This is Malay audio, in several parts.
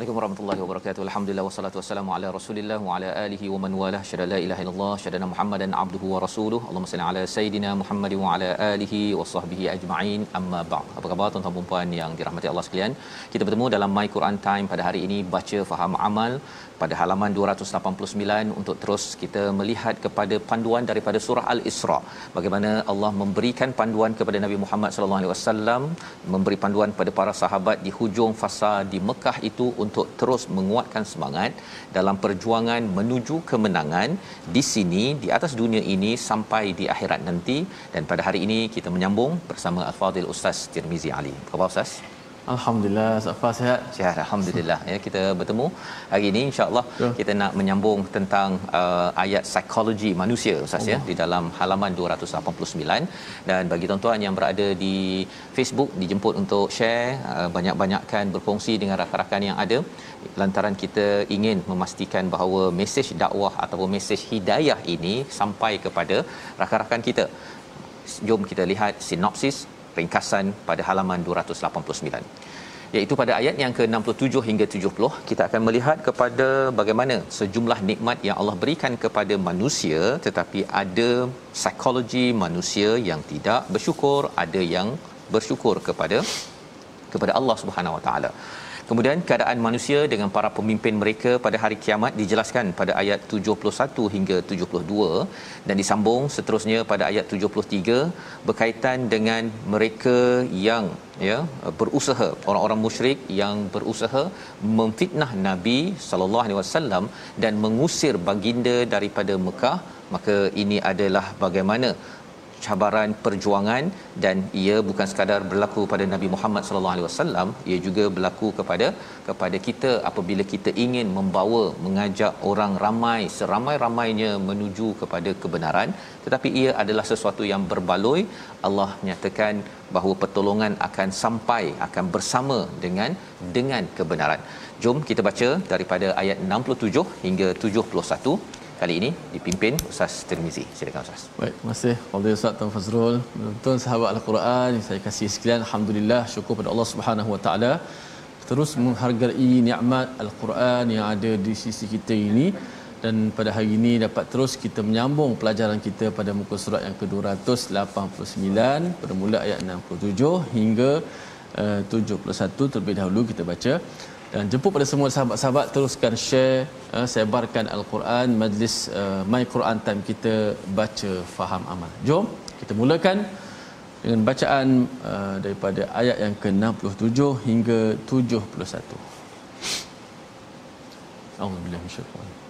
Assalamualaikum warahmatullahi wabarakatuh. Alhamdulillah wassalatu wassalamu ala Rasulillah wa ala alihi wa man walah. Syada la ilaha illallah, syada Muhammadan abduhu wa rasuluhu. Allahumma salli ala sayidina Muhammad wa ala alihi wa sahbihi ajma'in. Amma ba'd. Apa khabar tuan-tuan dan puan yang dirahmati Allah sekalian? Kita bertemu dalam My Quran Time pada hari ini baca faham amal pada halaman 289 untuk terus kita melihat kepada panduan daripada surah Al-Isra. Bagaimana Allah memberikan panduan kepada Nabi Muhammad sallallahu alaihi wasallam, memberi panduan kepada para sahabat di hujung fasa di Mekah itu untuk terus menguatkan semangat dalam perjuangan menuju kemenangan di sini di atas dunia ini sampai di akhirat nanti dan pada hari ini kita menyambung bersama Al-Fadil Ustaz Tirmizi Ali. Apa khabar Ustaz? Alhamdulillah, Safa sihat. Sihat alhamdulillah. Ya kita bertemu hari ini insyaallah Ya. kita nak menyambung tentang uh, ayat psikologi manusia ustaz ya di dalam halaman 289 dan bagi tuan-tuan yang berada di Facebook dijemput untuk share uh, banyak-banyakkan berkongsi dengan rakan-rakan yang ada. Lantaran kita ingin memastikan bahawa mesej dakwah ataupun mesej hidayah ini sampai kepada rakan-rakan kita. Jom kita lihat sinopsis ringkasan pada halaman 289 iaitu pada ayat yang ke-67 hingga 70 kita akan melihat kepada bagaimana sejumlah nikmat yang Allah berikan kepada manusia tetapi ada psikologi manusia yang tidak bersyukur ada yang bersyukur kepada kepada Allah Subhanahu Wa Taala Kemudian keadaan manusia dengan para pemimpin mereka pada hari kiamat dijelaskan pada ayat 71 hingga 72 dan disambung seterusnya pada ayat 73 berkaitan dengan mereka yang ya berusaha orang-orang musyrik yang berusaha memfitnah Nabi sallallahu alaihi wasallam dan mengusir baginda daripada Mekah. Maka ini adalah bagaimana cabaran perjuangan dan ia bukan sekadar berlaku pada Nabi Muhammad sallallahu alaihi wasallam ia juga berlaku kepada kepada kita apabila kita ingin membawa mengajak orang ramai seramai-ramainya menuju kepada kebenaran. Tetapi ia adalah sesuatu yang berbaloi. Allah nyatakan bahawa pertolongan akan sampai akan bersama dengan dengan kebenaran. Jom kita baca daripada ayat 67 hingga 71 kali ini dipimpin Ustaz Tirmizi. Silakan Ustaz. Baik, terima kasih Fadil Ustaz Tuan Fazrul. Tuan sahabat Al-Quran yang saya kasih sekalian, alhamdulillah syukur pada Allah Subhanahu Wa Taala terus menghargai nikmat Al-Quran yang ada di sisi kita ini dan pada hari ini dapat terus kita menyambung pelajaran kita pada muka surat yang ke-289 pada mula ayat 67 hingga uh, 71 terlebih dahulu kita baca dan jemput pada semua sahabat-sahabat teruskan share uh, sebarkan al-Quran majlis uh, my Quran time kita baca faham amal. Jom kita mulakan dengan bacaan uh, daripada ayat yang ke-67 hingga 71. Auzubillahi minasyaitanir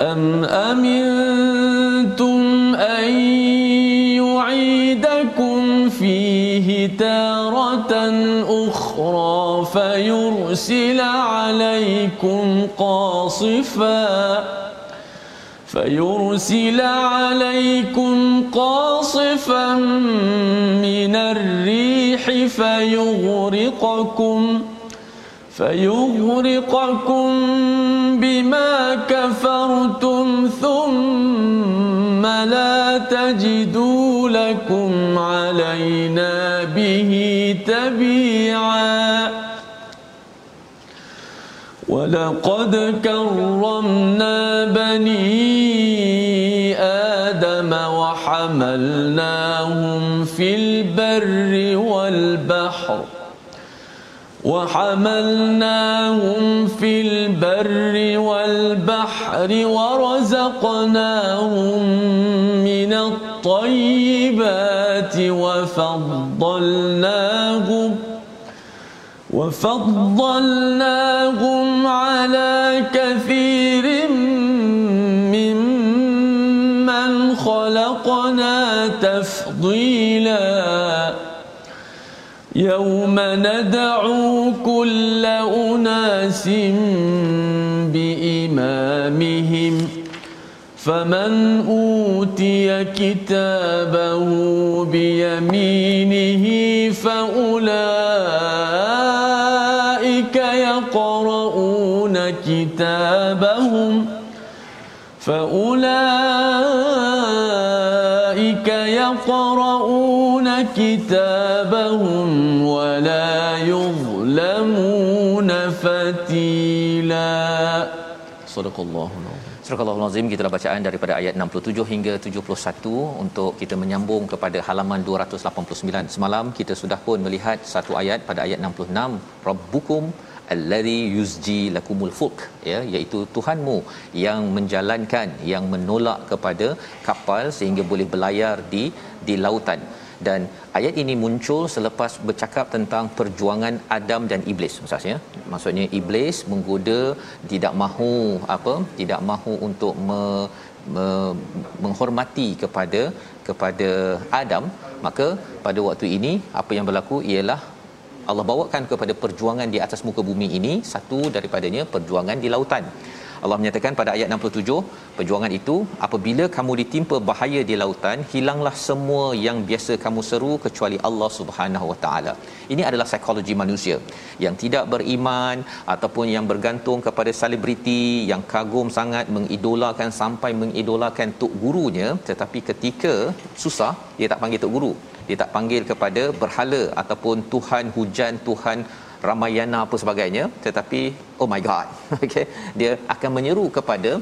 أم أمنتم أن يعيدكم فيه تارة أخرى فيرسل عليكم قاصفاً فيرسل عليكم قاصفا من الريح فيغرقكم فيغرقكم بما كفرتم ثم لا تجدوا لكم علينا به تبيعا. ولقد كرمنا بني آدم وحملناهم في البر والبحر. وحملناهم في البر والبحر ورزقناهم من الطيبات وفضلناهم وفضلناهم على كثير ممن خلقنا تفضيلا يوم ندعو كل أناس بإمامهم فمن أوتي كتابه بيمينه فأولئك يقرؤون كتابهم فأولئك يقرؤون كتابهم. Sadaqallahul azim. Sadaqallahul azim kita bacaan daripada ayat 67 hingga 71 untuk kita menyambung kepada halaman 289. Semalam kita sudah pun melihat satu ayat pada ayat 66 Rabbukum allazi yuzji lakumul fulk ya iaitu Tuhanmu yang menjalankan yang menolak kepada kapal sehingga boleh berlayar di di lautan dan ayat ini muncul selepas bercakap tentang perjuangan Adam dan iblis ustaz ya. Maksudnya iblis menggoda tidak mahu apa tidak mahu untuk me, me, menghormati kepada kepada Adam. Maka pada waktu ini apa yang berlaku ialah Allah bawakan kepada perjuangan di atas muka bumi ini satu daripadanya perjuangan di lautan Allah menyatakan pada ayat 67 perjuangan itu apabila kamu ditimpa bahaya di lautan hilanglah semua yang biasa kamu seru kecuali Allah Subhanahu Wa Taala. Ini adalah psikologi manusia yang tidak beriman ataupun yang bergantung kepada selebriti yang kagum sangat mengidolakan sampai mengidolakan tok gurunya tetapi ketika susah dia tak panggil tok guru. Dia tak panggil kepada berhala ataupun tuhan hujan tuhan Ramayana apa sebagainya tetapi oh my god okey dia akan menyeru kepada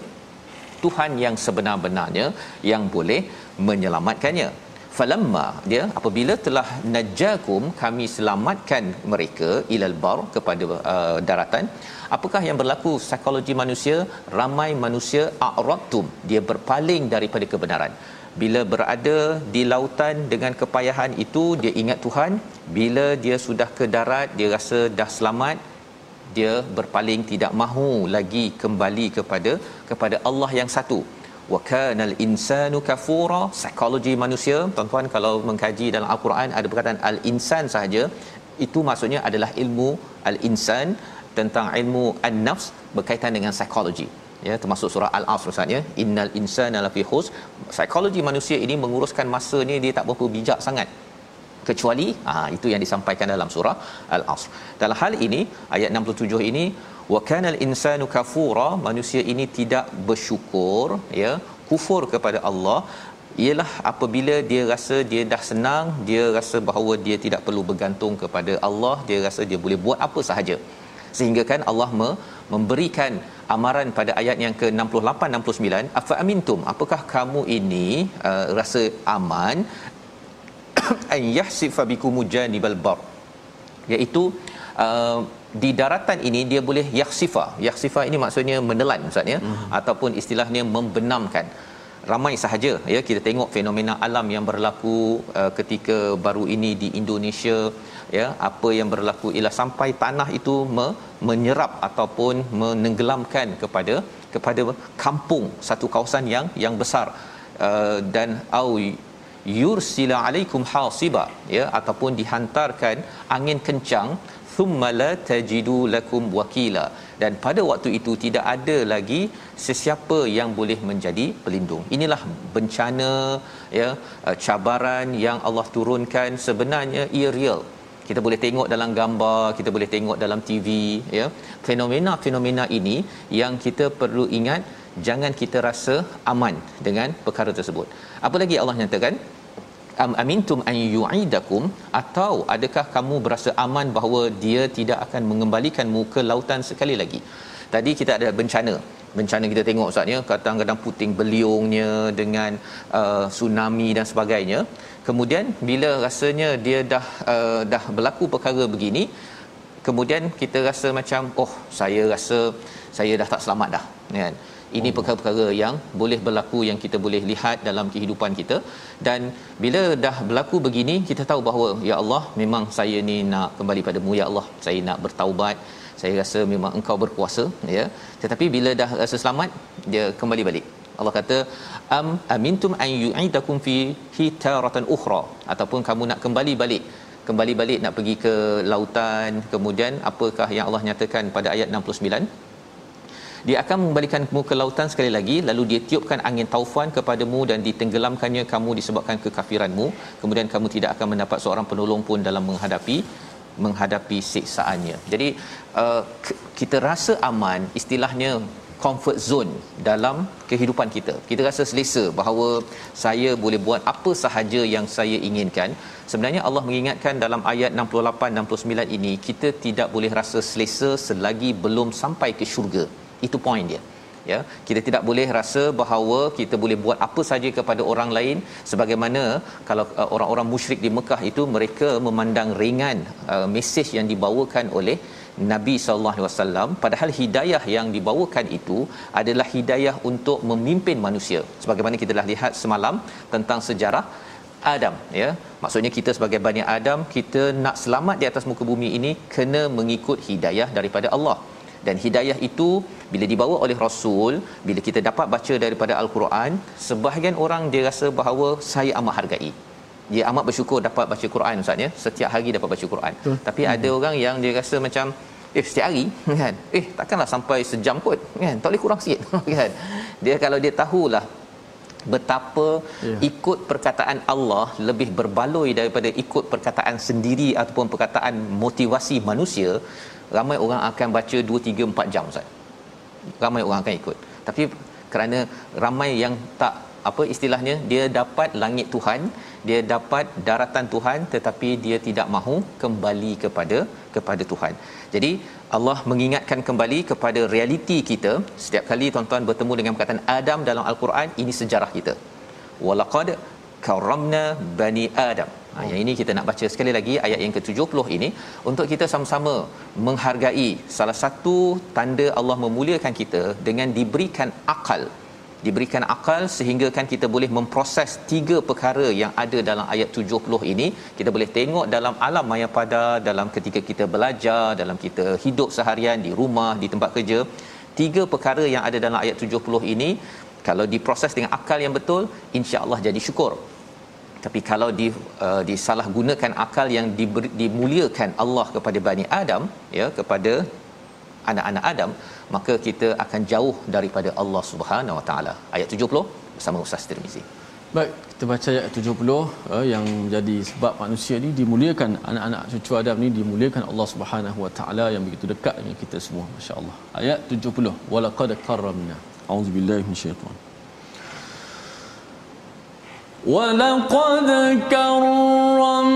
Tuhan yang sebenar-benarnya yang boleh menyelamatkannya. Falamma dia apabila telah najakum kami selamatkan mereka ilal bar kepada uh, daratan. Apakah yang berlaku psikologi manusia? Ramai manusia a'radtum dia berpaling daripada kebenaran bila berada di lautan dengan kepayahan itu dia ingat Tuhan. Bila dia sudah ke darat dia rasa dah selamat dia berpaling tidak mahu lagi kembali kepada kepada Allah yang satu. Wa kanal insanu kafura psikologi manusia. Tuan-tuan kalau mengkaji dalam al-Quran ada perkataan al-insan sahaja. Itu maksudnya adalah ilmu al-insan tentang ilmu an-nafs berkaitan dengan psikologi ya termasuk surah al-asr ya. Innal insana lafi khus psikologi manusia ini menguruskan masa ni dia tak berapa bijak sangat. Kecuali ah itu yang disampaikan dalam surah al-asr dalam hal ini ayat 67 ini wa kanal insanu kafura manusia ini tidak bersyukur ya kufur kepada Allah. Ialah apabila dia rasa dia dah senang dia rasa bahawa dia tidak perlu bergantung kepada Allah dia rasa dia boleh buat apa sahaja. Sehingga kan Allah me- memberikan amaran pada ayat yang ke-68 69 afa amintum apakah kamu ini uh, rasa aman? An yahsifa bikum janibal bar. Iaitu uh, di daratan ini dia boleh yakhsifa. Yakhsifa ini maksudnya menelan maksudnya hmm. ataupun istilahnya membenamkan ramai sahaja ya kita tengok fenomena alam yang berlaku uh, ketika baru ini di Indonesia ya apa yang berlaku ialah sampai tanah itu me, menyerap ataupun menenggelamkan kepada kepada kampung satu kawasan yang yang besar. Uh, dan au yursila alaikum hasiba ya ataupun dihantarkan angin kencang thumma la tajidu lakum wakila. Dan pada waktu itu tidak ada lagi sesiapa yang boleh menjadi pelindung. Inilah bencana ya uh, cabaran yang Allah turunkan. Sebenarnya ia real. Kita boleh tengok dalam gambar kita boleh tengok dalam TV ya. Fenomena-fenomena ini yang kita perlu ingat jangan kita rasa aman dengan perkara tersebut. Apa lagi Allah nyatakan am amintum an yu'idakum atau adakah kamu berasa aman bahawa dia tidak akan mengembalikanmu ke lautan sekali lagi? Tadi kita ada bencana. Bencana kita tengok ustaznya kadang-kadang puting beliungnya dengan uh, tsunami dan sebagainya. Kemudian bila rasanya dia dah uh, dah berlaku perkara begini kemudian kita rasa macam oh saya rasa saya dah tak selamat dah kan ini perkara-perkara yang boleh berlaku yang kita boleh lihat dalam kehidupan kita. Dan bila dah berlaku begini kita tahu bahawa ya Allah memang saya ni nak kembali padamu. Ya Allah saya nak bertaubat. Saya rasa memang engkau berkuasa. Ya. Tetapi bila dah rasa selamat dia kembali balik. Allah kata am amintum an yu'idakum fi hitaratan ukhra. Ataupun kamu nak kembali balik. Kembali balik nak pergi ke lautan. Kemudian apakah yang Allah nyatakan pada ayat 69 dia akan mengembalikanmu ke lautan sekali lagi lalu dia tiupkan angin taufan kepadamu dan ditenggelamkannya kamu disebabkan kekafiranmu. Kemudian kamu tidak akan mendapat seorang penolong pun dalam menghadapi menghadapi siksaannya. Jadi uh, kita rasa aman istilahnya comfort zone dalam kehidupan kita. Kita rasa selesa bahawa saya boleh buat apa sahaja yang saya inginkan. Sebenarnya Allah mengingatkan dalam ayat 68 69 ini kita tidak boleh rasa selesa selagi belum sampai ke syurga itu point dia. Ya kita tidak boleh rasa bahawa kita boleh buat apa saja kepada orang lain sebagaimana kalau uh, orang-orang musyrik di Mekah itu mereka memandang ringan uh, mesej yang dibawakan oleh Nabi sallallahu alaihi wasallam. Padahal hidayah yang dibawakan itu adalah hidayah untuk memimpin manusia. Sebagaimana kita dah lihat semalam tentang sejarah Adam ya. Maksudnya kita sebagai Bani Adam kita nak selamat di atas muka bumi ini kena mengikut hidayah daripada Allah dan hidayah itu bila dibawa oleh rasul bila kita dapat baca daripada al-Quran sebahagian orang dia rasa bahawa saya amat hargai. Dia amat bersyukur dapat baca Quran ustaz ya. Setiap hari dapat baca Quran. Betul. tapi hmm. ada orang yang dia rasa macam eh setiap hari? Kan? Eh takkanlah sampai sejam kot. Kan? Tak boleh kurang sikit. Kan? Dia kalau dia tahulah betapa yeah. ikut perkataan Allah lebih berbaloi daripada ikut perkataan sendiri ataupun perkataan motivasi manusia ramai orang akan baca 2 3 4 jam ustaz. Ramai orang akan ikut. Tapi kerana ramai yang tak apa istilahnya dia dapat langit Tuhan dia dapat daratan Tuhan tetapi dia tidak mahu kembali kepada kepada Tuhan. Jadi Allah mengingatkan kembali kepada realiti kita. Setiap kali tuan-tuan bertemu dengan perkataan Adam dalam al-Quran ini sejarah kita. Walaqad karamna bani adam. Ha, yang ini kita nak baca sekali lagi ayat yang ke-70 ini. Untuk kita sama-sama menghargai salah satu tanda Allah memuliakan kita dengan diberikan akal. Diberikan akal sehingga kan kita boleh memproses tiga perkara yang ada dalam ayat 70 ini. Kita boleh tengok dalam alam maya pada dalam ketika kita belajar dalam kita hidup seharian di rumah di tempat kerja. Tiga perkara yang ada dalam ayat 70 ini kalau diproses dengan akal yang betul insya-Allah jadi syukur tapi kalau di uh, disalahgunakan akal yang diberi, dimuliakan Allah kepada Bani Adam ya kepada anak-anak Adam maka kita akan jauh daripada Allah Subhanahu Wa Taala ayat 70 bersama Ustaz Tirmizi Baik, kita baca ayat 70 uh, yang menjadi sebab manusia ni dimuliakan anak-anak cucu Adam ni dimuliakan Allah Subhanahu Wa Taala yang begitu dekat dengan kita semua masya-Allah. Ayat 70 walaqad karramna. Auzubillahi minasyaitanir ولقد كرمنا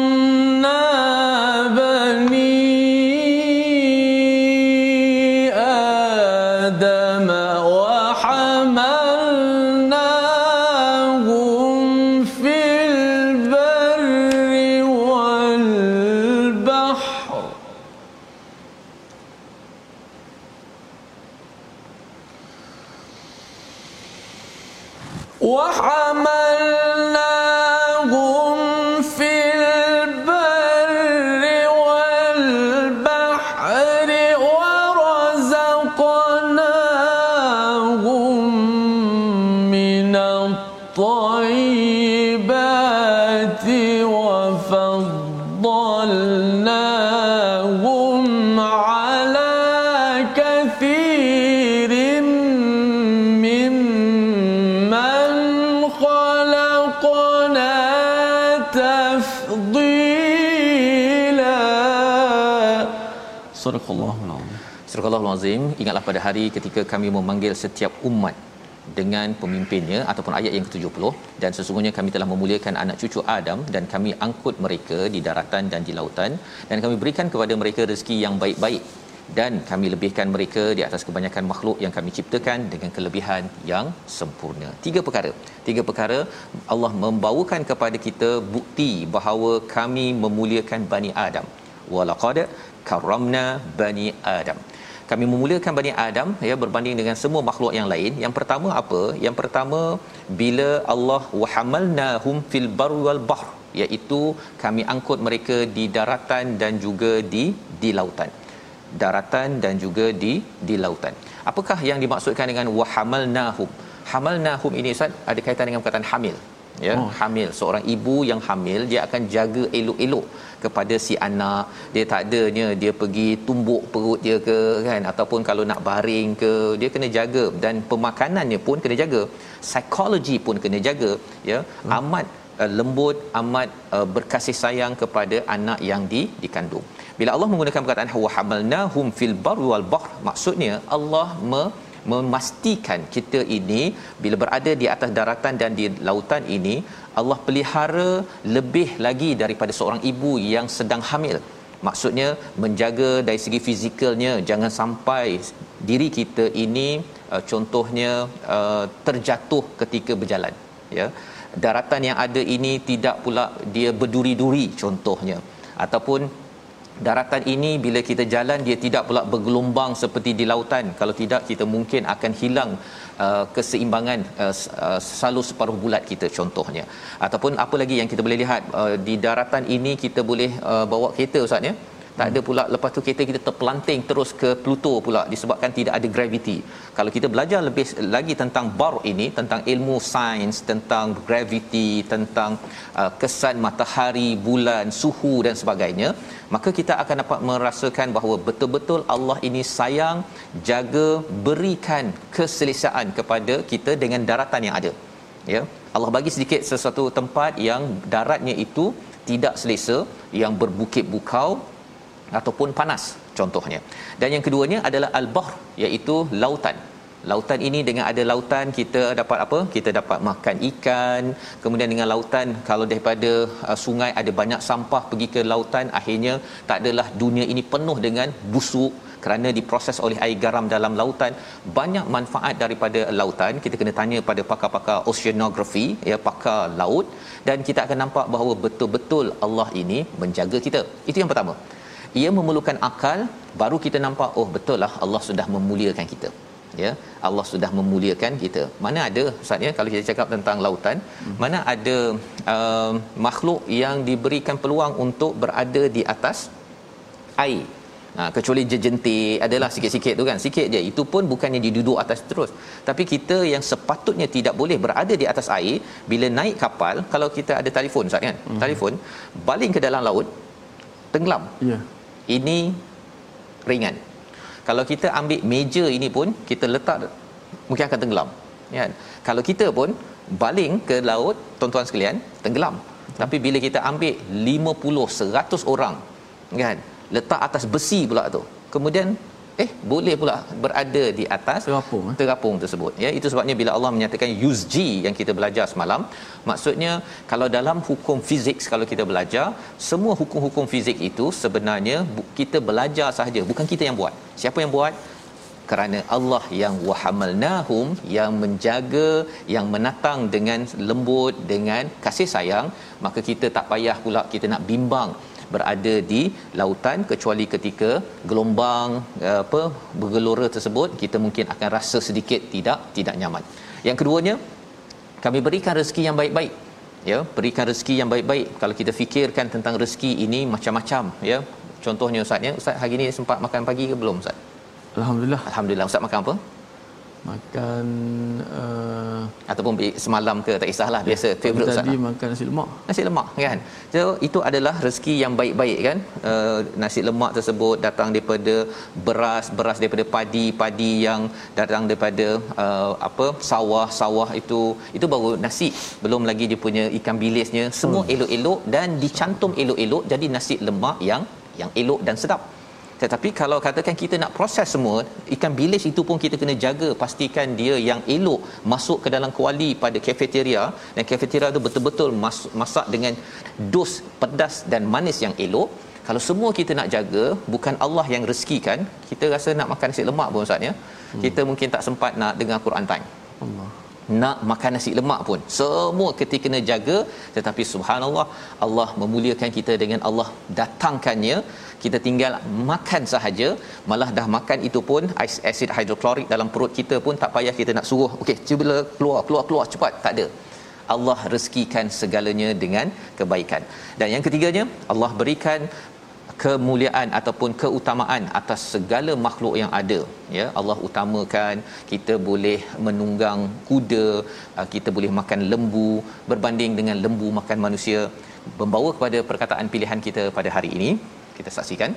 Surakallahu alazim. Surakallahu alazim. Ingatlah pada hari ketika kami memanggil setiap umat dengan pemimpinnya ataupun ayat yang ke-70 dan sesungguhnya kami telah memuliakan anak cucu Adam dan kami angkut mereka di daratan dan di lautan dan kami berikan kepada mereka rezeki yang baik-baik dan kami lebihkan mereka di atas kebanyakan makhluk yang kami ciptakan dengan kelebihan yang sempurna. Tiga perkara. Tiga perkara Allah membawakan kepada kita bukti bahawa kami memuliakan Bani Adam. Walaqad karramna Bani Adam kami memuliakan Bani Adam ya berbanding dengan semua makhluk yang lain. Yang pertama apa? Yang pertama bila Allah wahamalnahum fil barri wal bahr iaitu kami angkut mereka di daratan dan juga di di lautan. Daratan dan juga di di lautan. Apakah yang dimaksudkan dengan wahamalnahum? Hamalnahum ini Ustaz ada kaitan dengan perkataan hamil ya oh. hamil seorang ibu yang hamil dia akan jaga elok-elok kepada si anak. Dia tak adanya dia pergi tumbuk perut dia ke kan? Ataupun kalau nak baring ke dia kena jaga. Dan pemakanannya pun kena jaga. Psikologi pun kena jaga ya. Hmm. amat uh, lembut amat uh, berkasih sayang kepada anak yang di dikandung. Bila Allah menggunakan perkataan wa hamalnahum fil barri wal bahr maksudnya Allah me, memastikan kita ini bila berada di atas daratan dan di lautan ini Allah pelihara lebih lagi daripada seorang ibu yang sedang hamil. Maksudnya menjaga dari segi fizikalnya jangan sampai diri kita ini uh, contohnya uh, terjatuh ketika berjalan ya. Daratan yang ada ini tidak pula dia berduri-duri contohnya. Ataupun daratan ini bila kita jalan dia tidak pula bergelombang seperti di lautan. Kalau tidak kita mungkin akan hilang uh, keseimbangan uh, uh, selalu separuh bulat kita contohnya. Ataupun apa lagi yang kita boleh lihat uh, di daratan ini kita boleh uh, bawa kereta ustaz ya tak ada pula lepas tu kereta kita terpelanting terus ke Pluto pula disebabkan tidak ada graviti. Kalau kita belajar lebih lagi tentang bar ini, tentang ilmu sains, tentang graviti, tentang uh, kesan matahari, bulan, suhu dan sebagainya, maka kita akan dapat merasakan bahawa betul-betul Allah ini sayang, jaga, berikan keselesaan kepada kita dengan daratan yang ada. Ya. Allah bagi sedikit sesuatu tempat yang daratnya itu tidak selesa, yang berbukit bukau, ataupun panas contohnya. Dan yang keduanya adalah al-bahr iaitu lautan. Lautan ini dengan ada lautan kita dapat apa? Kita dapat makan ikan. Kemudian dengan lautan kalau daripada uh, sungai ada banyak sampah pergi ke lautan akhirnya tak adalah dunia ini penuh dengan busuk kerana diproses oleh air garam dalam lautan banyak manfaat daripada lautan kita kena tanya pada pakar-pakar oceanography ya pakar laut dan kita akan nampak bahawa betul-betul Allah ini menjaga kita itu yang pertama ia memerlukan akal baru kita nampak oh betul lah Allah sudah memuliakan kita. Ya Allah sudah memuliakan kita. Mana ada ustaz ya kalau kita cakap tentang lautan hmm. mana ada uh, makhluk yang diberikan peluang untuk berada di atas air? Ha, kecuali jejentik adalah sikit-sikit tu kan sikit je. Itu pun bukannya diduduk atas terus. Tapi kita yang sepatutnya tidak boleh berada di atas air bila naik kapal kalau kita ada telefon ustaz kan? Hmm. telefon baling ke dalam laut tenggelam. Ya. yeah ini ringan. Kalau kita ambil meja ini pun kita letak mungkin akan tenggelam ya kalau kita pun baling ke laut tuan-tuan sekalian tenggelam. Betul. tapi bila kita ambil 50 100 orang kan? Letak atas besi pula tu. Kemudian eh boleh pula berada di atas terapung eh? terapung tersebut. Ya itu sebabnya bila Allah menyatakan G yang kita belajar semalam maksudnya kalau dalam hukum fizik kalau kita belajar semua hukum-hukum fizik itu sebenarnya kita belajar sahaja bukan kita yang buat. Siapa yang buat? Kerana Allah yang wahamalnahum yang menjaga yang menatang dengan lembut dengan kasih sayang maka kita tak payah pula kita nak bimbang berada di lautan kecuali ketika gelombang apa bergelora tersebut kita mungkin akan rasa sedikit tidak tidak nyaman. Yang keduanya kami berikan rezeki yang baik-baik ya. Berikan rezeki yang baik-baik. Kalau kita fikirkan tentang rezeki ini macam-macam ya. Contohnya ustaz ya ustaz hari ni sempat makan pagi ke belum ustaz? Alhamdulillah. Alhamdulillah. Ustaz makan apa makan uh, ataupun semalam ke tak kisahlah biasa favorite tadi lah. makan nasi lemak. Nasi lemak kan? So itu adalah rezeki yang baik-baik kan? Uh, nasi lemak tersebut datang daripada beras beras daripada padi padi yang datang daripada uh, apa sawah-sawah itu. Itu baru nasi. Belum lagi dia punya ikan bilisnya. Semua hmm. elok-elok dan dicantum elok-elok jadi nasi lemak yang yang elok dan sedap tetapi kalau katakan kita nak proses semua ikan bilis itu pun kita kena jaga pastikan dia yang elok masuk ke dalam kuali pada kafeteria dan kafeteria tu betul-betul masak dengan dos pedas dan manis yang elok. Kalau semua kita nak jaga bukan Allah yang rezekikan kita rasa nak makan nasi lemak pun ustaz ya. Hmm. kita mungkin tak sempat nak dengar Quran time. Allah. Nak makan nasi lemak pun semua kita kena jaga. Tetapi subhanallah Allah memuliakan kita dengan Allah datangkannya kita tinggal makan sahaja. Malah dah makan itu pun asid hidroklorik dalam perut kita pun tak payah kita nak suruh okey cuba keluar keluar keluar cepat. Tak ada. Allah rezekikan segalanya dengan kebaikan. Dan yang ketiganya Allah berikan kemuliaan ataupun keutamaan atas segala makhluk yang ada. Ya Allah utamakan kita boleh menunggang kuda uh, kita boleh makan lembu. Berbanding dengan lembu makan manusia membawa kepada perkataan pilihan kita pada hari ini kita saksikan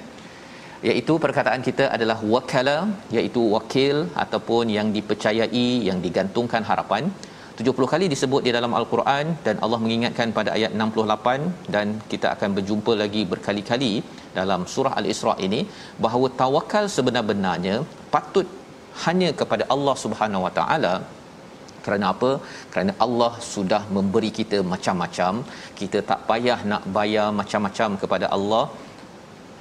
iaitu perkataan kita adalah wakala iaitu wakil ataupun yang dipercayai yang digantungkan harapan 70 kali disebut di dalam al-Quran dan Allah mengingatkan pada ayat 68 dan kita akan berjumpa lagi berkali-kali dalam surah al-Isra ini bahawa tawakal sebenar-benarnya patut hanya kepada Allah Subhanahu Wa Taala kerana apa? Kerana Allah sudah memberi kita macam-macam. Kita tak payah nak bayar macam-macam kepada Allah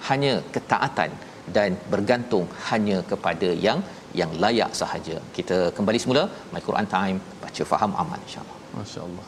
hanya ketaatan dan bergantung hanya kepada yang yang layak sahaja. Kita kembali semula My Quran Time baca faham aman insya-Allah. Masya-Allah.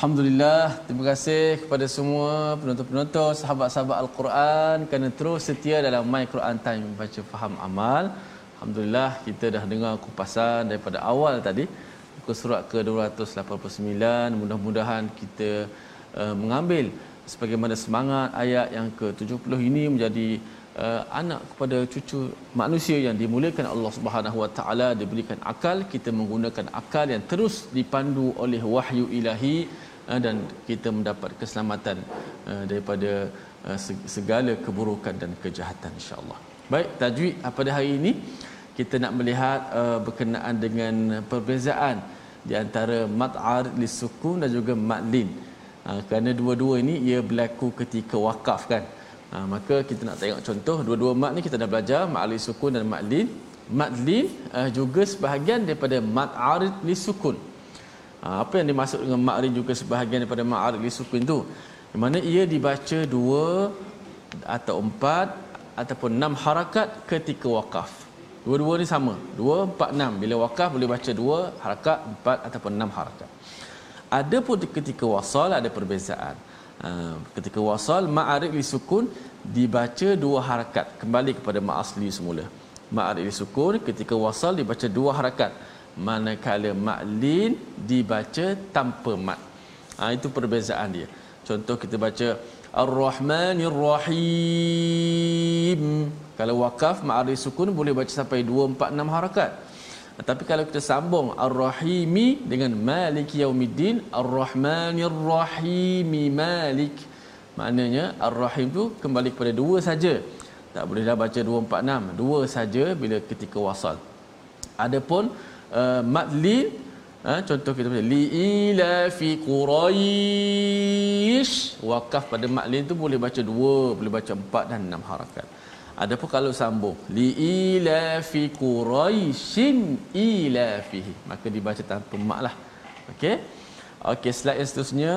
Alhamdulillah, terima kasih kepada semua penonton-penonton, sahabat-sahabat Al-Quran kerana terus setia dalam My Quran Time baca faham amal. Alhamdulillah kita dah dengar kupasan daripada awal tadi muka surat ke-289. Mudah-mudahan kita uh, mengambil sebagaimana semangat ayat yang ke-70 ini menjadi uh, anak kepada cucu manusia yang dimuliakan Allah Subhanahu Wa Taala diberikan akal kita menggunakan akal yang terus dipandu oleh wahyu ilahi Ah, dan kita mendapat keselamatan ah, daripada ah, segala keburukan dan kejahatan insya-Allah. Baik, tajwid pada hari ini kita nak melihat berkenaan dengan perbezaan di antara mad arid li sukun dan juga mad lin. kerana dua-dua ini ia berlaku ketika wakaf kan. maka kita nak tengok contoh dua-dua mad ni kita dah belajar mad li sukun dan mad lin. Mad lin juga sebahagian daripada mad arid li sukun. Ha, apa yang dimaksud dengan ma'rin juga sebahagian daripada ma'arif li sukun tu? Di mana ia dibaca dua atau empat ataupun enam harakat ketika wakaf. Dua-dua ni sama. Dua, empat, enam. Bila wakaf boleh baca dua harakat, empat ataupun enam harakat. Ada pun ketika wasal ada perbezaan. Ha, ketika wasal ma'arif li sukun dibaca dua harakat. Kembali kepada ma'asli semula. Ma'arif li sukun ketika wasal dibaca dua harakat manakala maklin dibaca tanpa mat. Ha, itu perbezaan dia. Contoh kita baca Ar-Rahmanir Rahim. Kalau wakaf ma'arif sukun boleh baca sampai 2 4 6 harakat. Tapi kalau kita sambung Ar-Rahimi dengan Maliki Yaumiddin, Ar-Rahmanir Rahimi Malik. Maknanya Ar-Rahim tu kembali kepada dua saja. tak boleh dah baca 246 dua saja bila ketika wasal adapun uh, madlin ha, contoh kita baca li ila fi quraish. Wakaf pada madlin tu boleh baca dua boleh baca empat dan enam harakat. Adapun kalau sambung li ila fi quraishin ila fihi. Maka dibaca tanpa mak lah. Okey? Okey slide yang seterusnya.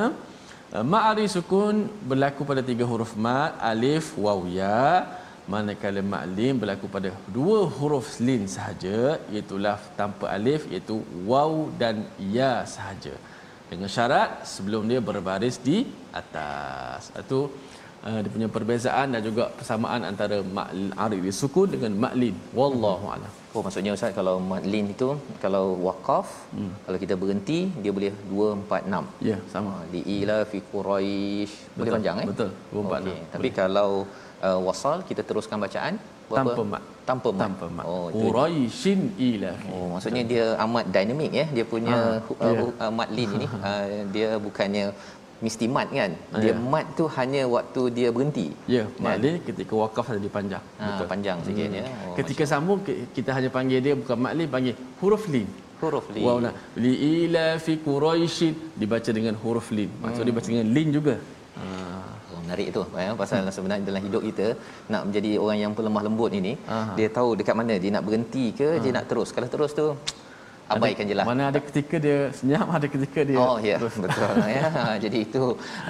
Uh, ma'ari sukun berlaku pada tiga huruf mat alif waw ya manakala ma'lim berlaku pada dua huruf lin sahaja iaitu laf tanpa alif iaitu waw dan ya sahaja dengan syarat sebelum dia berbaris di atas itu uh, dia punya perbezaan dan juga persamaan antara ma'arif sukun dengan ma'lin wallahu alam Oh maksudnya Ustaz kalau madlin itu kalau waqaf hmm. kalau kita berhenti dia boleh 246. Ya, sama. Uh, li ila fi quraish boleh panjang eh? Betul. 246. Okay. Tapi kalau uh, wasal kita teruskan bacaan. Berapa? tanpa mat tanpa mat, tanpa mat. oh quraishin ila. Oh maksudnya dia amat dinamik ya? Dia punya ha, uh, yeah. uh, mat lin ini. Uh, dia bukannya mesti mat kan? Dia yeah. mat tu hanya waktu dia berhenti. Ya yeah, mat lin ketika wakaf ada panjang ha, betul. panjang sikit hmm. ya. Oh, ketika sambung kita hanya panggil dia bukan mat lin panggil huruf lin. Huruf lin. Wow nah. Li ila fi quraishin. Dibaca dengan huruf lin. Maksud hmm. dibaca dengan lin juga. Ha menarik tu ya pasal hmm. sebenarnya dalam hidup kita nak menjadi orang yang pelemah lembut ini Aha. dia tahu dekat mana dia nak berhenti ke Aha. dia nak terus kalau terus tu abaikan jelah. Mana ada ketika dia senyap, ada ketika dia Oh ya, yeah. betul ya. Jadi itu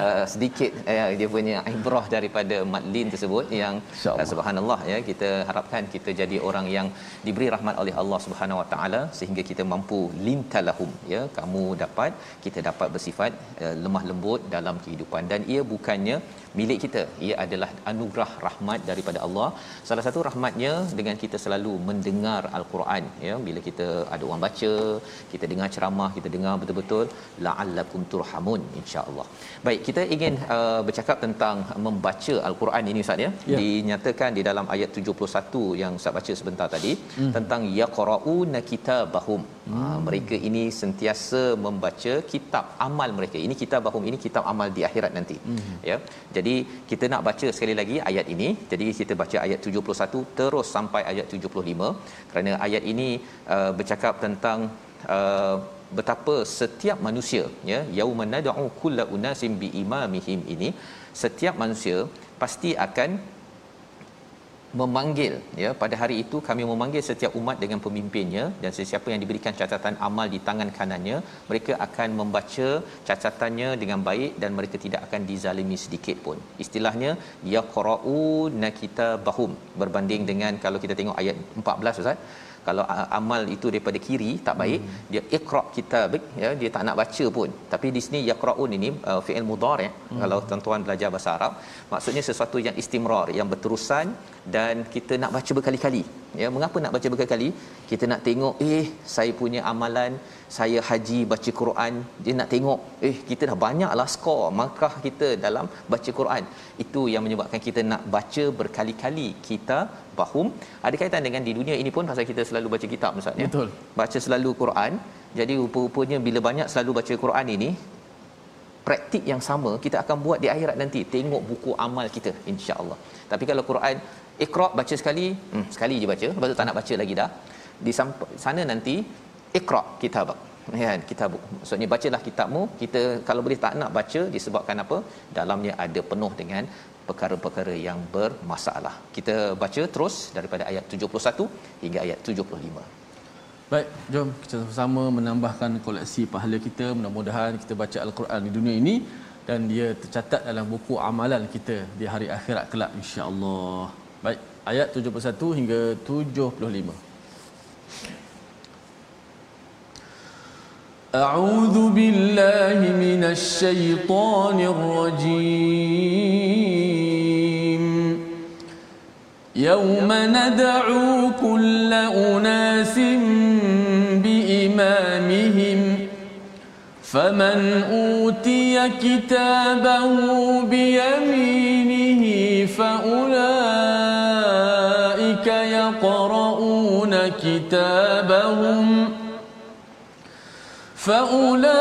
uh, sedikit uh, dia punya ibrah daripada madlin tersebut yang uh, subhanallah ya kita harapkan kita jadi orang yang diberi rahmat oleh Allah Subhanahu Wa Taala sehingga kita mampu lintalahum ya. Kamu dapat kita dapat bersifat uh, lemah lembut dalam kehidupan dan ia bukannya milik kita ia adalah anugerah rahmat daripada Allah salah satu rahmatnya dengan kita selalu mendengar al-Quran ya bila kita ada orang baca kita dengar ceramah kita dengar betul-betul la'allakum turhamun insya-Allah baik kita ingin uh, bercakap tentang membaca al-Quran ini ustaz ya, ya. dinyatakan di dalam ayat 71 yang ustaz baca sebentar tadi hmm. tentang yaqra'una kitabahum hmm. uh, mereka ini sentiasa membaca kitab amal mereka ini kitabahum ini kitab amal di akhirat nanti hmm. ya jadi kita nak baca sekali lagi ayat ini. Jadi kita baca ayat 71 terus sampai ayat 75 kerana ayat ini uh, bercakap tentang uh, betapa setiap manusia ya yauma nad'u kullu unasim bi imamihim ini setiap manusia pasti akan memanggil ya. Pada hari itu kami memanggil setiap umat dengan pemimpinnya dan sesiapa yang diberikan catatan amal di tangan kanannya mereka akan membaca catatannya dengan baik dan mereka tidak akan dizalimi sedikit pun. Istilahnya yaqra'u nakita bahum berbanding dengan kalau kita tengok ayat 14 ustaz kalau amal itu daripada kiri tak baik hmm. dia iqra kitab ya dia tak nak baca pun tapi di sini yaqraun ini uh, fi'il mudhari hmm. kalau tuan-tuan belajar bahasa Arab maksudnya sesuatu yang istimrar yang berterusan dan kita nak baca berkali-kali. Ya mengapa nak baca berkali-kali? Kita nak tengok eh saya punya amalan saya haji baca Quran. Dia nak tengok eh kita dah banyaklah skor maka kita dalam baca Quran. Itu yang menyebabkan kita nak baca berkali-kali kita bahum ada kaitan dengan di dunia ini pun pasal kita selalu baca kitab ustaz ya? Betul. Baca selalu Quran. Jadi rupa-rupanya bila banyak selalu baca Quran ini praktik yang sama kita akan buat di akhirat nanti. Tengok buku amal kita insya-Allah tapi kalau Quran Iqra baca sekali, hmm, sekali je baca, lepas tu tak nak baca lagi dah. Di sana nanti Iqra kitab. Ya, kitab. Maksudnya bacalah kitabmu. Kita kalau boleh tak nak baca disebabkan apa? Dalamnya ada penuh dengan perkara-perkara yang bermasalah. Kita baca terus daripada ayat 71 hingga ayat 75. Baik, jom kita sama-sama menambahkan koleksi pahala kita. Mudah-mudahan kita baca Al-Quran di dunia ini dan dia tercatat dalam buku amalan kita di hari akhirat kelak insya-Allah. Baik, ayat 71 hingga 75. أعوذ بالله من الشيطان الرجيم يوم ندعو كل أناس بإمامهم فمن أوتي كتابه بيمينه فأولئك كتابهم فأولئك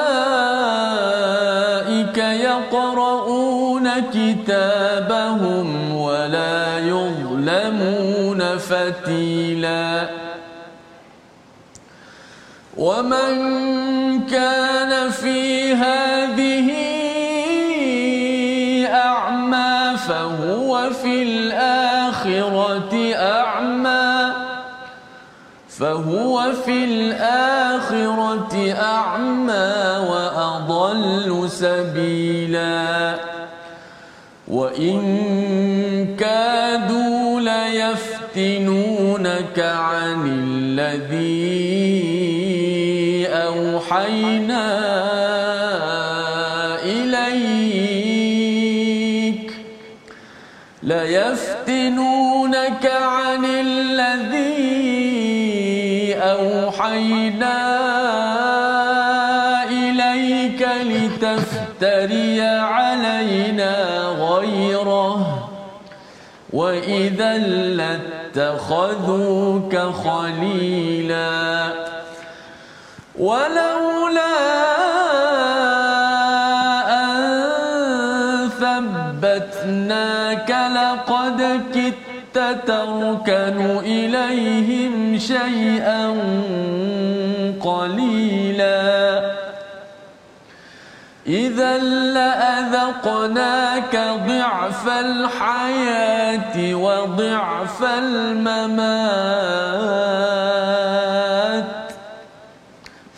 يقرؤون كتابهم ولا يظلمون فتيلا ومن فهو في الآخرة أعمى وأضل سبيلا. وإن كادوا ليفتنونك عن الذي أوحينا أوحينا إليك لتفتري علينا غيره. وإذا لاتخذوك خليلا. ولولا أن ثبتناك لقد كدت تركن إليهم شيئا إذا لأذقناك ضعف الحياة وضعف الممات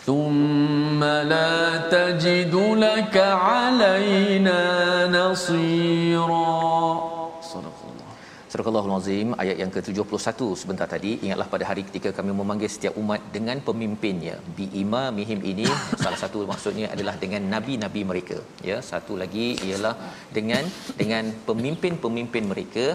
ثم لا تجد لك علينا نصيرا. Surah Al-Azim ayat yang ke-71 sebentar tadi. Ingatlah pada hari ketika kami memanggil setiap umat dengan pemimpinnya. Bi imamihim ini salah satu maksudnya adalah dengan nabi-nabi mereka. Ya satu lagi ialah dengan dengan pemimpin-pemimpin mereka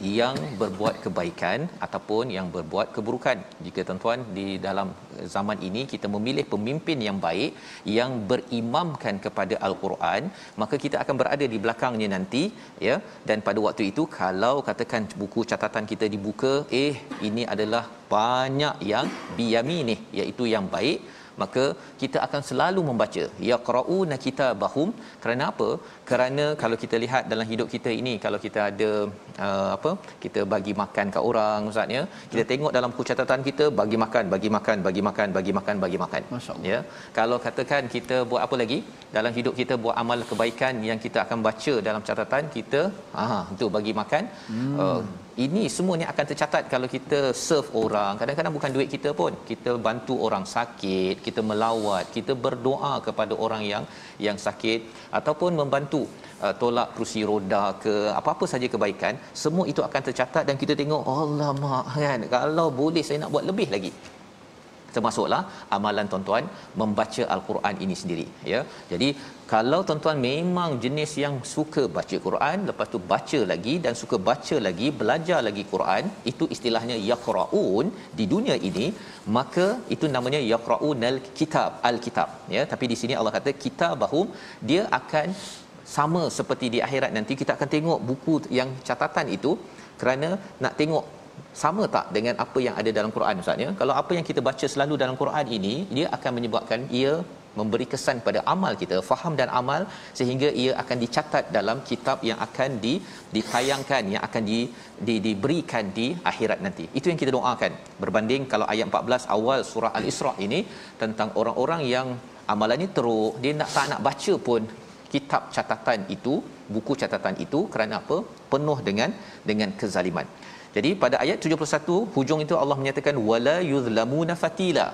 yang berbuat kebaikan ataupun yang berbuat keburukan. Jika tuan-tuan di dalam zaman ini kita memilih pemimpin yang baik yang berimamkan kepada al-Quran maka kita akan berada di belakangnya nanti ya. Dan pada waktu itu kalau katakan buku catatan kita dibuka. Eh ini adalah banyak yang biyami ni iaitu yang baik. Maka kita akan selalu membaca. Yaqrauna kitabahum. Kerana apa kerana kalau kita lihat dalam hidup kita ini kalau kita ada uh, apa kita bagi makan kat orang ustaz ya kita tengok dalam buku catatan kita bagi makan bagi makan bagi makan bagi makan bagi makan. Ya. Kalau katakan kita buat apa lagi? Dalam hidup kita buat amal kebaikan yang kita akan baca dalam catatan kita ah itu bagi makan. Hmm. uh, ini semua ni akan tercatat kalau kita serve orang. Kadang-kadang bukan duit kita pun. Kita bantu orang sakit kita melawat kita berdoa kepada orang yang yang sakit ataupun membantu uh, tolak kerusi roda ke apa-apa saja kebaikan semua itu akan tercatat dan kita tengok Allah mak kan? Kalau boleh saya nak buat lebih lagi. Termasuklah amalan tuan-tuan membaca al-Quran ini sendiri ya. Jadi kalau tuan-tuan memang jenis yang suka baca Quran lepas tu baca lagi dan suka baca lagi belajar lagi Quran itu istilahnya yaqraun di dunia ini maka itu namanya yaqraunal kitab al-kitab ya. Tapi di sini Allah kata kitabahum dia akan sama seperti di akhirat. Nanti kita akan tengok buku yang catatan itu kerana nak tengok sama tak dengan apa yang ada dalam Quran Ustaz ya? Kalau apa yang kita baca selalu dalam Quran ini dia akan menyebabkan ia memberi kesan pada amal kita faham dan amal sehingga ia akan dicatat dalam kitab yang akan di ditayangkan yang akan di, di diberikan di akhirat nanti. Itu yang kita doakan. Berbanding kalau ayat 14 awal surah al-Isra ini tentang orang-orang yang amalannya teruk dia nak tak nak baca pun kitab catatan itu buku catatan itu kerana apa penuh dengan dengan kezaliman jadi pada ayat 71 hujung itu Allah menyatakan wala yuzlamuna fatila.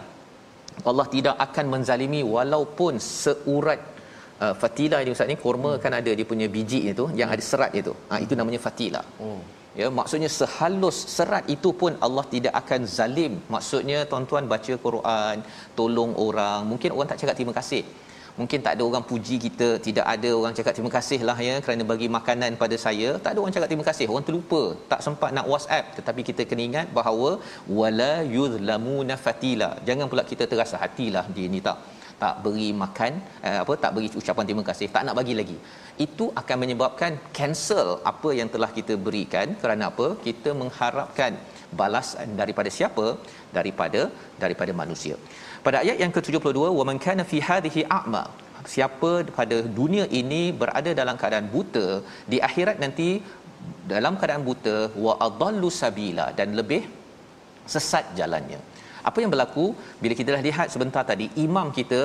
Allah tidak akan menzalimi walaupun seurat uh, fatila ini ustaz ni kurma hmm. kan ada dia punya biji itu yang ada serat itu. Ha itu namanya fatila. Oh. Ya maksudnya sehalus serat itu pun Allah tidak akan zalim. Maksudnya tuan-tuan baca Quran, tolong orang, mungkin orang tak cakap terima kasih mungkin tak ada orang puji kita tidak ada orang cakap terima kasih lah ya kerana bagi makanan pada saya. Tak ada orang cakap terima kasih. Orang terlupa. Tak sempat nak whatsapp. Tetapi kita kena ingat bahawa wala yuzlamuna fatila. Jangan pula kita terasa hatilah dia ni tak. Tak beri makan eh, apa tak beri ucapan terima kasih. Tak nak bagi lagi. Itu akan menyebabkan cancel apa yang telah kita berikan. Kerana apa? Kita mengharapkan balasan daripada siapa? Daripada daripada manusia pada ayat yang ke-72 wa man kana fi hadhihi a'ma. Siapa pada dunia ini berada dalam keadaan buta di akhirat nanti dalam keadaan buta wa adallu sabila dan lebih sesat jalannya. Apa yang berlaku? Bila kita dah lihat sebentar tadi imam kita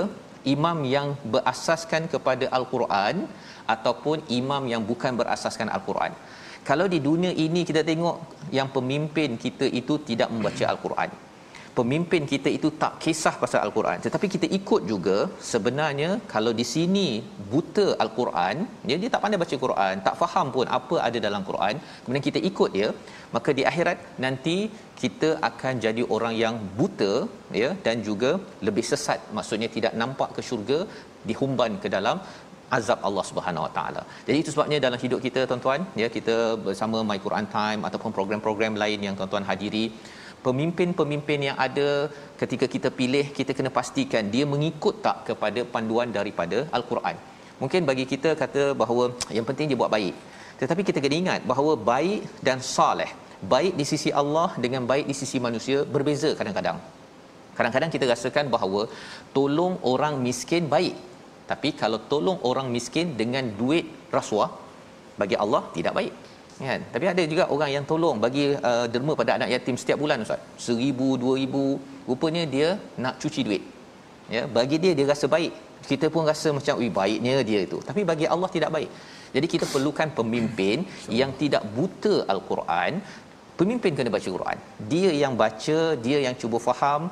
imam yang berasaskan kepada al-Quran ataupun imam yang bukan berasaskan al-Quran. Kalau di dunia ini kita tengok yang pemimpin kita itu tidak membaca al-Quran pemimpin kita itu tak kisah pasal al-Quran tetapi kita ikut juga sebenarnya kalau di sini buta al-Quran dia dia tak pandai baca Quran tak faham pun apa ada dalam Quran kemudian kita ikut dia maka di akhirat nanti kita akan jadi orang yang buta ya dan juga lebih sesat maksudnya tidak nampak ke syurga dihumban ke dalam azab Allah Subhanahu Wa Taala. Jadi itu sebabnya dalam hidup kita tuan-tuan ya kita bersama My Quran Time ataupun program-program lain yang tuan-tuan hadiri pemimpin-pemimpin yang ada ketika kita pilih kita kena pastikan dia mengikut tak kepada panduan daripada al-Quran. Mungkin bagi kita kata bahawa yang penting dia buat baik. Tetapi kita kena ingat bahawa baik dan soleh, baik di sisi Allah dengan baik di sisi manusia berbeza kadang-kadang. Kadang-kadang kita rasakan bahawa tolong orang miskin baik. Tapi kalau tolong orang miskin dengan duit rasuah bagi Allah tidak baik kan? Tapi ada juga orang yang tolong bagi uh, derma pada anak yatim setiap bulan ustaz. 1000 2000 rupanya dia nak cuci duit. Ya bagi dia dia rasa baik. Kita pun rasa macam ui baiknya dia itu tapi bagi Allah tidak baik. Jadi kita perlukan pemimpin yang tidak buta al-Quran. Pemimpin kena baca Quran. Dia yang baca dia yang cuba faham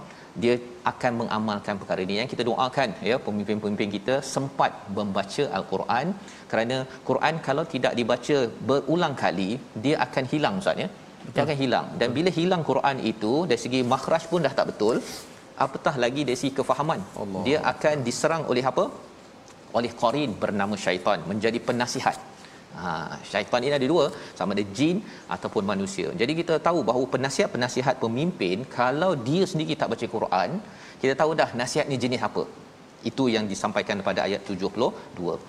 dia akan mengamalkan perkara ini. Yang kita doakan ya pemimpin-pemimpin kita sempat membaca al-Quran kerana Quran kalau tidak dibaca berulang kali dia akan hilang ustaz ya? Dia akan hilang. Dan bila hilang Quran itu dari segi makhraj pun dah tak betul apatah lagi dari segi kefahaman? Allah. dia akan diserang oleh apa? Oleh qarin bernama syaitan menjadi penasihat. Ha, syaitan ini ada dua, sama ada jin ataupun manusia. Jadi kita tahu bahawa penasihat-penasihat pemimpin kalau dia sendiri tak baca Quran, kita tahu dah nasihatnya jenis apa. Itu yang disampaikan pada ayat 72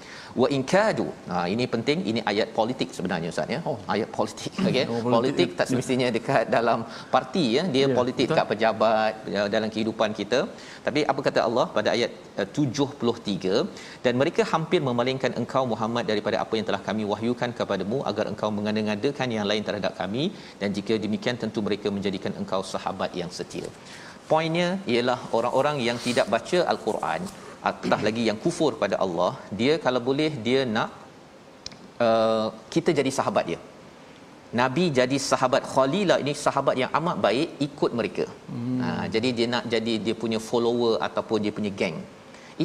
wa in kadu. Ha ini penting ini ayat politik sebenarnya ustaz ya. Oh. ayat politik okey. oh, politik, politik tak semestinya dekat dalam parti ya. Dia yeah, politik betul. dekat pejabat ya, dalam kehidupan kita. Tapi apa kata Allah pada ayat uh, 73 dan mereka hampir memalingkan engkau Muhammad daripada apa yang telah kami wahyukan kepadamu agar engkau mengada-ngadakan yang lain terhadap kami. Dan jika demikian tentu mereka menjadikan engkau sahabat yang setia poinnya ialah orang-orang yang tidak baca al-Quran atau lagi yang kufur pada Allah dia kalau boleh dia nak uh, kita jadi sahabat dia Nabi jadi sahabat Khalilah ini sahabat yang amat baik ikut mereka. Hmm. Ha, jadi dia nak jadi dia punya follower ataupun dia punya geng.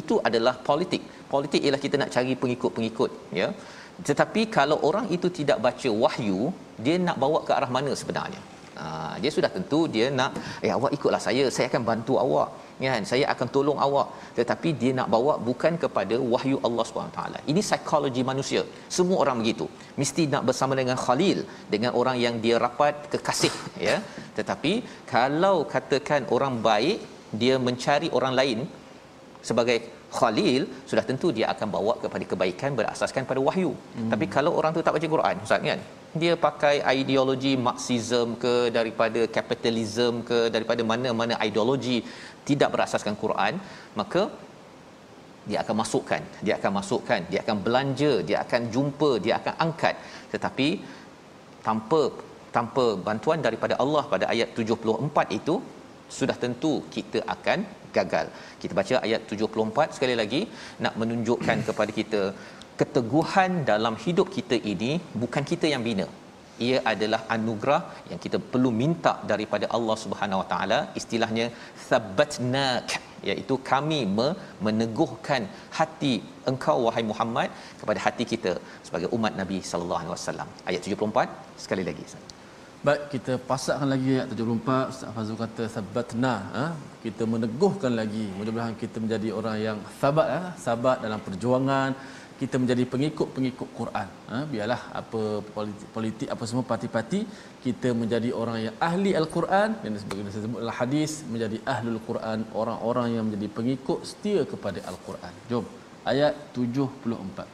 Itu adalah politik. Politik ialah kita nak cari pengikut-pengikut, ya. Tetapi kalau orang itu tidak baca wahyu, dia nak bawa ke arah mana sebenarnya? Ha, dia sudah tentu dia nak eh awak ikutlah saya, saya akan bantu awak. Kan? Saya akan tolong awak. Tetapi dia nak bawa bukan kepada wahyu Allah SWT ini psikologi manusia. Semua orang begitu. Mesti nak bersama dengan khalil dengan orang yang dia rapat kekasih ya. Tetapi kalau katakan orang baik dia mencari orang lain sebagai khalil sudah tentu dia akan bawa kepada kebaikan berasaskan pada wahyu. Hmm. tapi kalau orang tu tak baca Quran ustaz kan dia pakai ideologi marxism ke daripada kapitalism ke daripada mana-mana ideologi tidak berasaskan Quran maka dia akan masukkan dia akan masukkan dia akan belanja dia akan jumpa dia akan angkat tetapi tanpa tanpa bantuan daripada Allah pada ayat 74 itu sudah tentu kita akan gagal. Kita baca ayat 74 sekali lagi nak menunjukkan kepada kita keteguhan dalam hidup kita ini bukan kita yang bina ia adalah anugerah yang kita perlu minta daripada Allah Subhanahu Wa Taala istilahnya sabbatnak iaitu kami meneguhkan hati engkau wahai Muhammad kepada hati kita sebagai umat Nabi sallallahu alaihi wasallam ayat 74 sekali lagi Baik, kita pasakkan lagi ayat 74. Ustaz Fazul kata sabatna, ha? kita meneguhkan lagi. Mudah-mudahan kita menjadi orang yang sabat, ha? sabat dalam perjuangan, kita menjadi pengikut-pengikut Quran. Ha? Biarlah apa politik, politik apa semua parti-parti kita menjadi orang yang ahli Al-Quran dan sebagainya saya sebut dalam hadis menjadi ahlul Quran, orang-orang yang menjadi pengikut setia kepada Al-Quran. Jom ayat 74.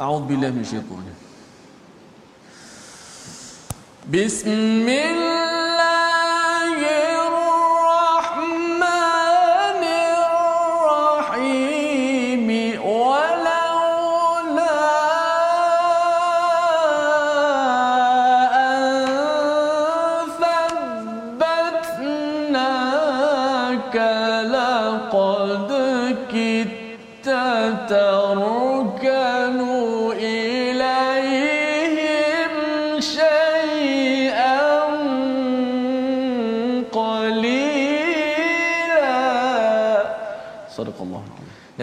A'udzubillahi minasyaitanir Bismillah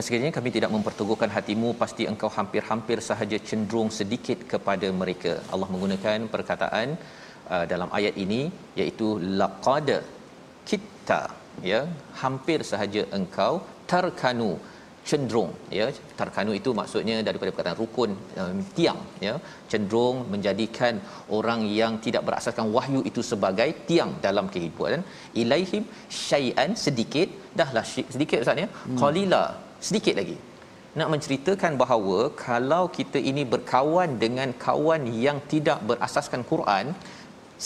sekiranya kami tidak memperteguhkan hatimu pasti engkau hampir-hampir sahaja cenderung sedikit kepada mereka. Allah menggunakan perkataan uh, dalam ayat ini iaitu laqad kita ya. Hampir sahaja engkau tarkanu cenderung ya. Tarkanu itu maksudnya daripada perkataan rukun um, tiang ya. Cenderung menjadikan orang yang tidak berasaskan wahyu itu sebagai tiang dalam kehidupan. Ilaihim syai'an sedikit dahlah sedikit ustaz ya. Hmm. qalila sedikit lagi. Nak menceritakan bahawa kalau kita ini berkawan dengan kawan yang tidak berasaskan Quran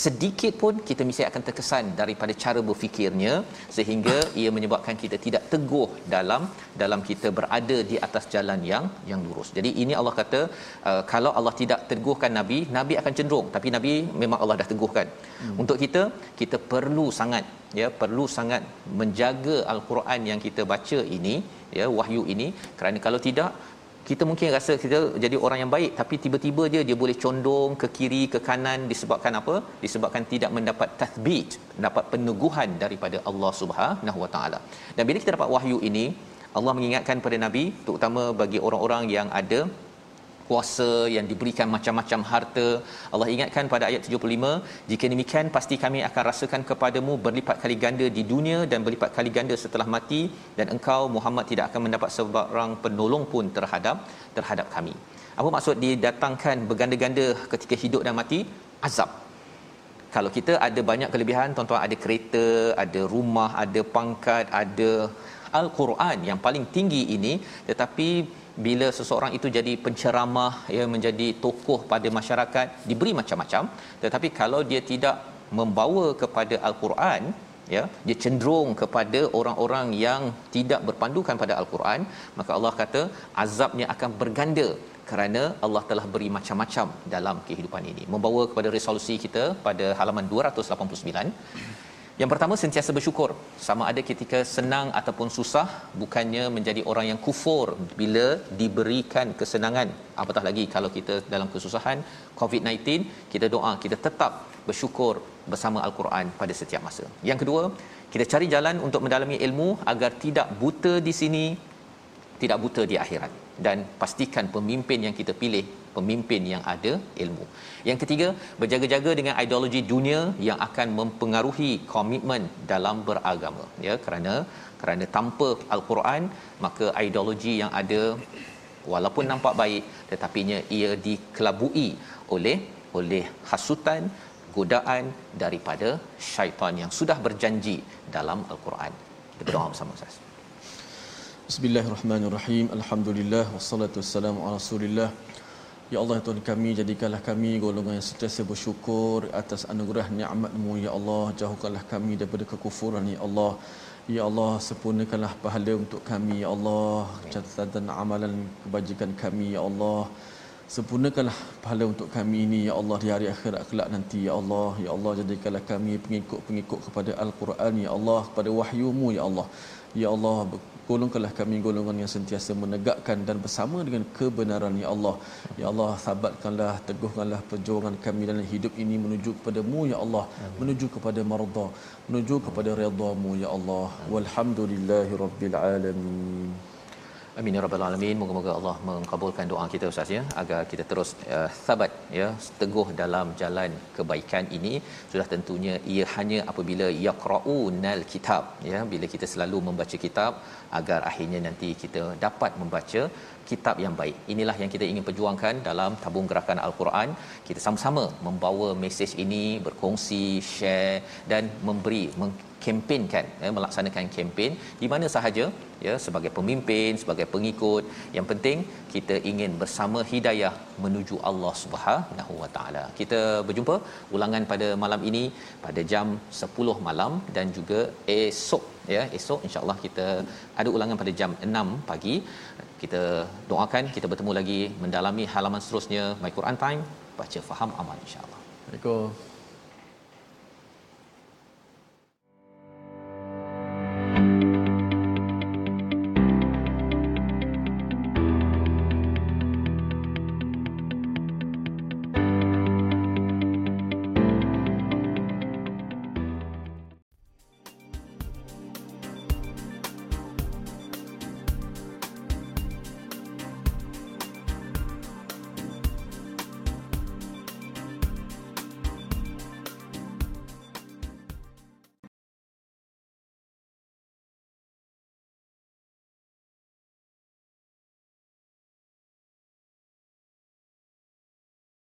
sedikit pun kita mesti akan terkesan daripada cara berfikirnya sehingga ia menyebabkan kita tidak teguh dalam dalam kita berada di atas jalan yang yang lurus. Jadi ini Allah kata uh, kalau Allah tidak teguhkan nabi, nabi akan cenderung tapi nabi memang Allah dah teguhkan. Hmm. Untuk kita kita perlu sangat ya perlu sangat menjaga al-Quran yang kita baca ini ya wahyu ini kerana kalau tidak kita mungkin rasa kita jadi orang yang baik tapi tiba-tiba dia dia boleh condong ke kiri ke kanan disebabkan apa? Disebabkan tidak mendapat tathbit dapat peneguhan daripada Allah Subhanahu Wa Taala. Dan bila kita dapat wahyu ini Allah mengingatkan pada nabi terutama bagi orang-orang yang ada kuasa yang diberikan macam-macam harta. Allah ingatkan pada ayat 75, jika demikian pasti kami akan rasakan kepadamu berlipat kali ganda di dunia dan berlipat kali ganda setelah mati dan engkau Muhammad tidak akan mendapat sebarang penolong pun terhadap terhadap kami. Apa maksud didatangkan berganda-ganda ketika hidup dan mati? Azab. Kalau kita ada banyak kelebihan, tuan-tuan ada kereta, ada rumah, ada pangkat, ada Al-Quran yang paling tinggi ini tetapi bila seseorang itu jadi penceramah ya menjadi tokoh pada masyarakat diberi macam-macam. Tetapi kalau dia tidak membawa kepada al-Quran ya dia cenderung kepada orang-orang yang tidak berpandukan pada al-Quran maka Allah kata azabnya akan berganda kerana Allah telah beri macam-macam dalam kehidupan ini. Membawa kepada resolusi kita pada halaman 289 yang pertama sentiasa bersyukur sama ada ketika senang ataupun susah bukannya menjadi orang yang kufur bila diberikan kesenangan apatah lagi kalau kita dalam kesusahan COVID-19 kita doa kita tetap bersyukur bersama al-Quran pada setiap masa. Yang kedua, kita cari jalan untuk mendalami ilmu agar tidak buta di sini tidak buta di akhirat dan pastikan pemimpin yang kita pilih pemimpin yang ada ilmu. Yang ketiga, berjaga-jaga dengan ideologi dunia yang akan mempengaruhi komitmen dalam beragama. Ya, kerana kerana tanpa al-Quran, maka ideologi yang ada walaupun nampak baik tetapinya ia dikelabui oleh oleh hasutan godaan daripada syaitan yang sudah berjanji dalam al-Quran. Kita berdoa bersama Ustaz. Bismillahirrahmanirrahim. Alhamdulillah. Wassalatu wassalamu ala Rasulillah. Ya Allah ya Tuhan kami jadikanlah kami golongan yang sentiasa bersyukur atas anugerah nikmat-Mu ya Allah. Jauhkanlah kami daripada kekufuran ya Allah. Ya Allah sempurnakanlah pahala untuk kami ya Allah. Catatan amalan kebajikan kami ya Allah. Sempurnakanlah pahala untuk kami ini ya Allah di hari akhirat kelak nanti ya Allah. Ya Allah jadikanlah kami pengikut-pengikut kepada al-Quran ya Allah kepada wahyu-Mu ya Allah. Ya Allah golongkanlah kami golongan yang sentiasa menegakkan dan bersama dengan kebenaran ya Allah. Ya Allah sabatkanlah teguhkanlah perjuangan kami dalam hidup ini menuju kepadamu ya Allah. Amin. menuju kepada marda menuju kepada redha-Mu ya Allah. Walhamdulillahirabbil alamin Amin ya rabbal alamin. Moga-moga Allah mengabulkan doa kita Ustaz ya agar kita terus uh, sabat ya teguh dalam jalan kebaikan ini. Sudah tentunya ia hanya apabila yaqraunal kitab ya bila kita selalu membaca kitab agar akhirnya nanti kita dapat membaca kitab yang baik. Inilah yang kita ingin perjuangkan dalam tabung gerakan Al-Quran. Kita sama-sama membawa mesej ini, berkongsi, share dan memberi kempenkan ya, melaksanakan kempen di mana sahaja ya sebagai pemimpin sebagai pengikut yang penting kita ingin bersama hidayah menuju Allah Subhanahu Wa Taala. Kita berjumpa ulangan pada malam ini pada jam 10 malam dan juga esok ya esok insyaallah kita ada ulangan pada jam 6 pagi. Kita doakan kita bertemu lagi mendalami halaman seterusnya My Quran Time baca faham amal insyaallah. Assalamualaikum.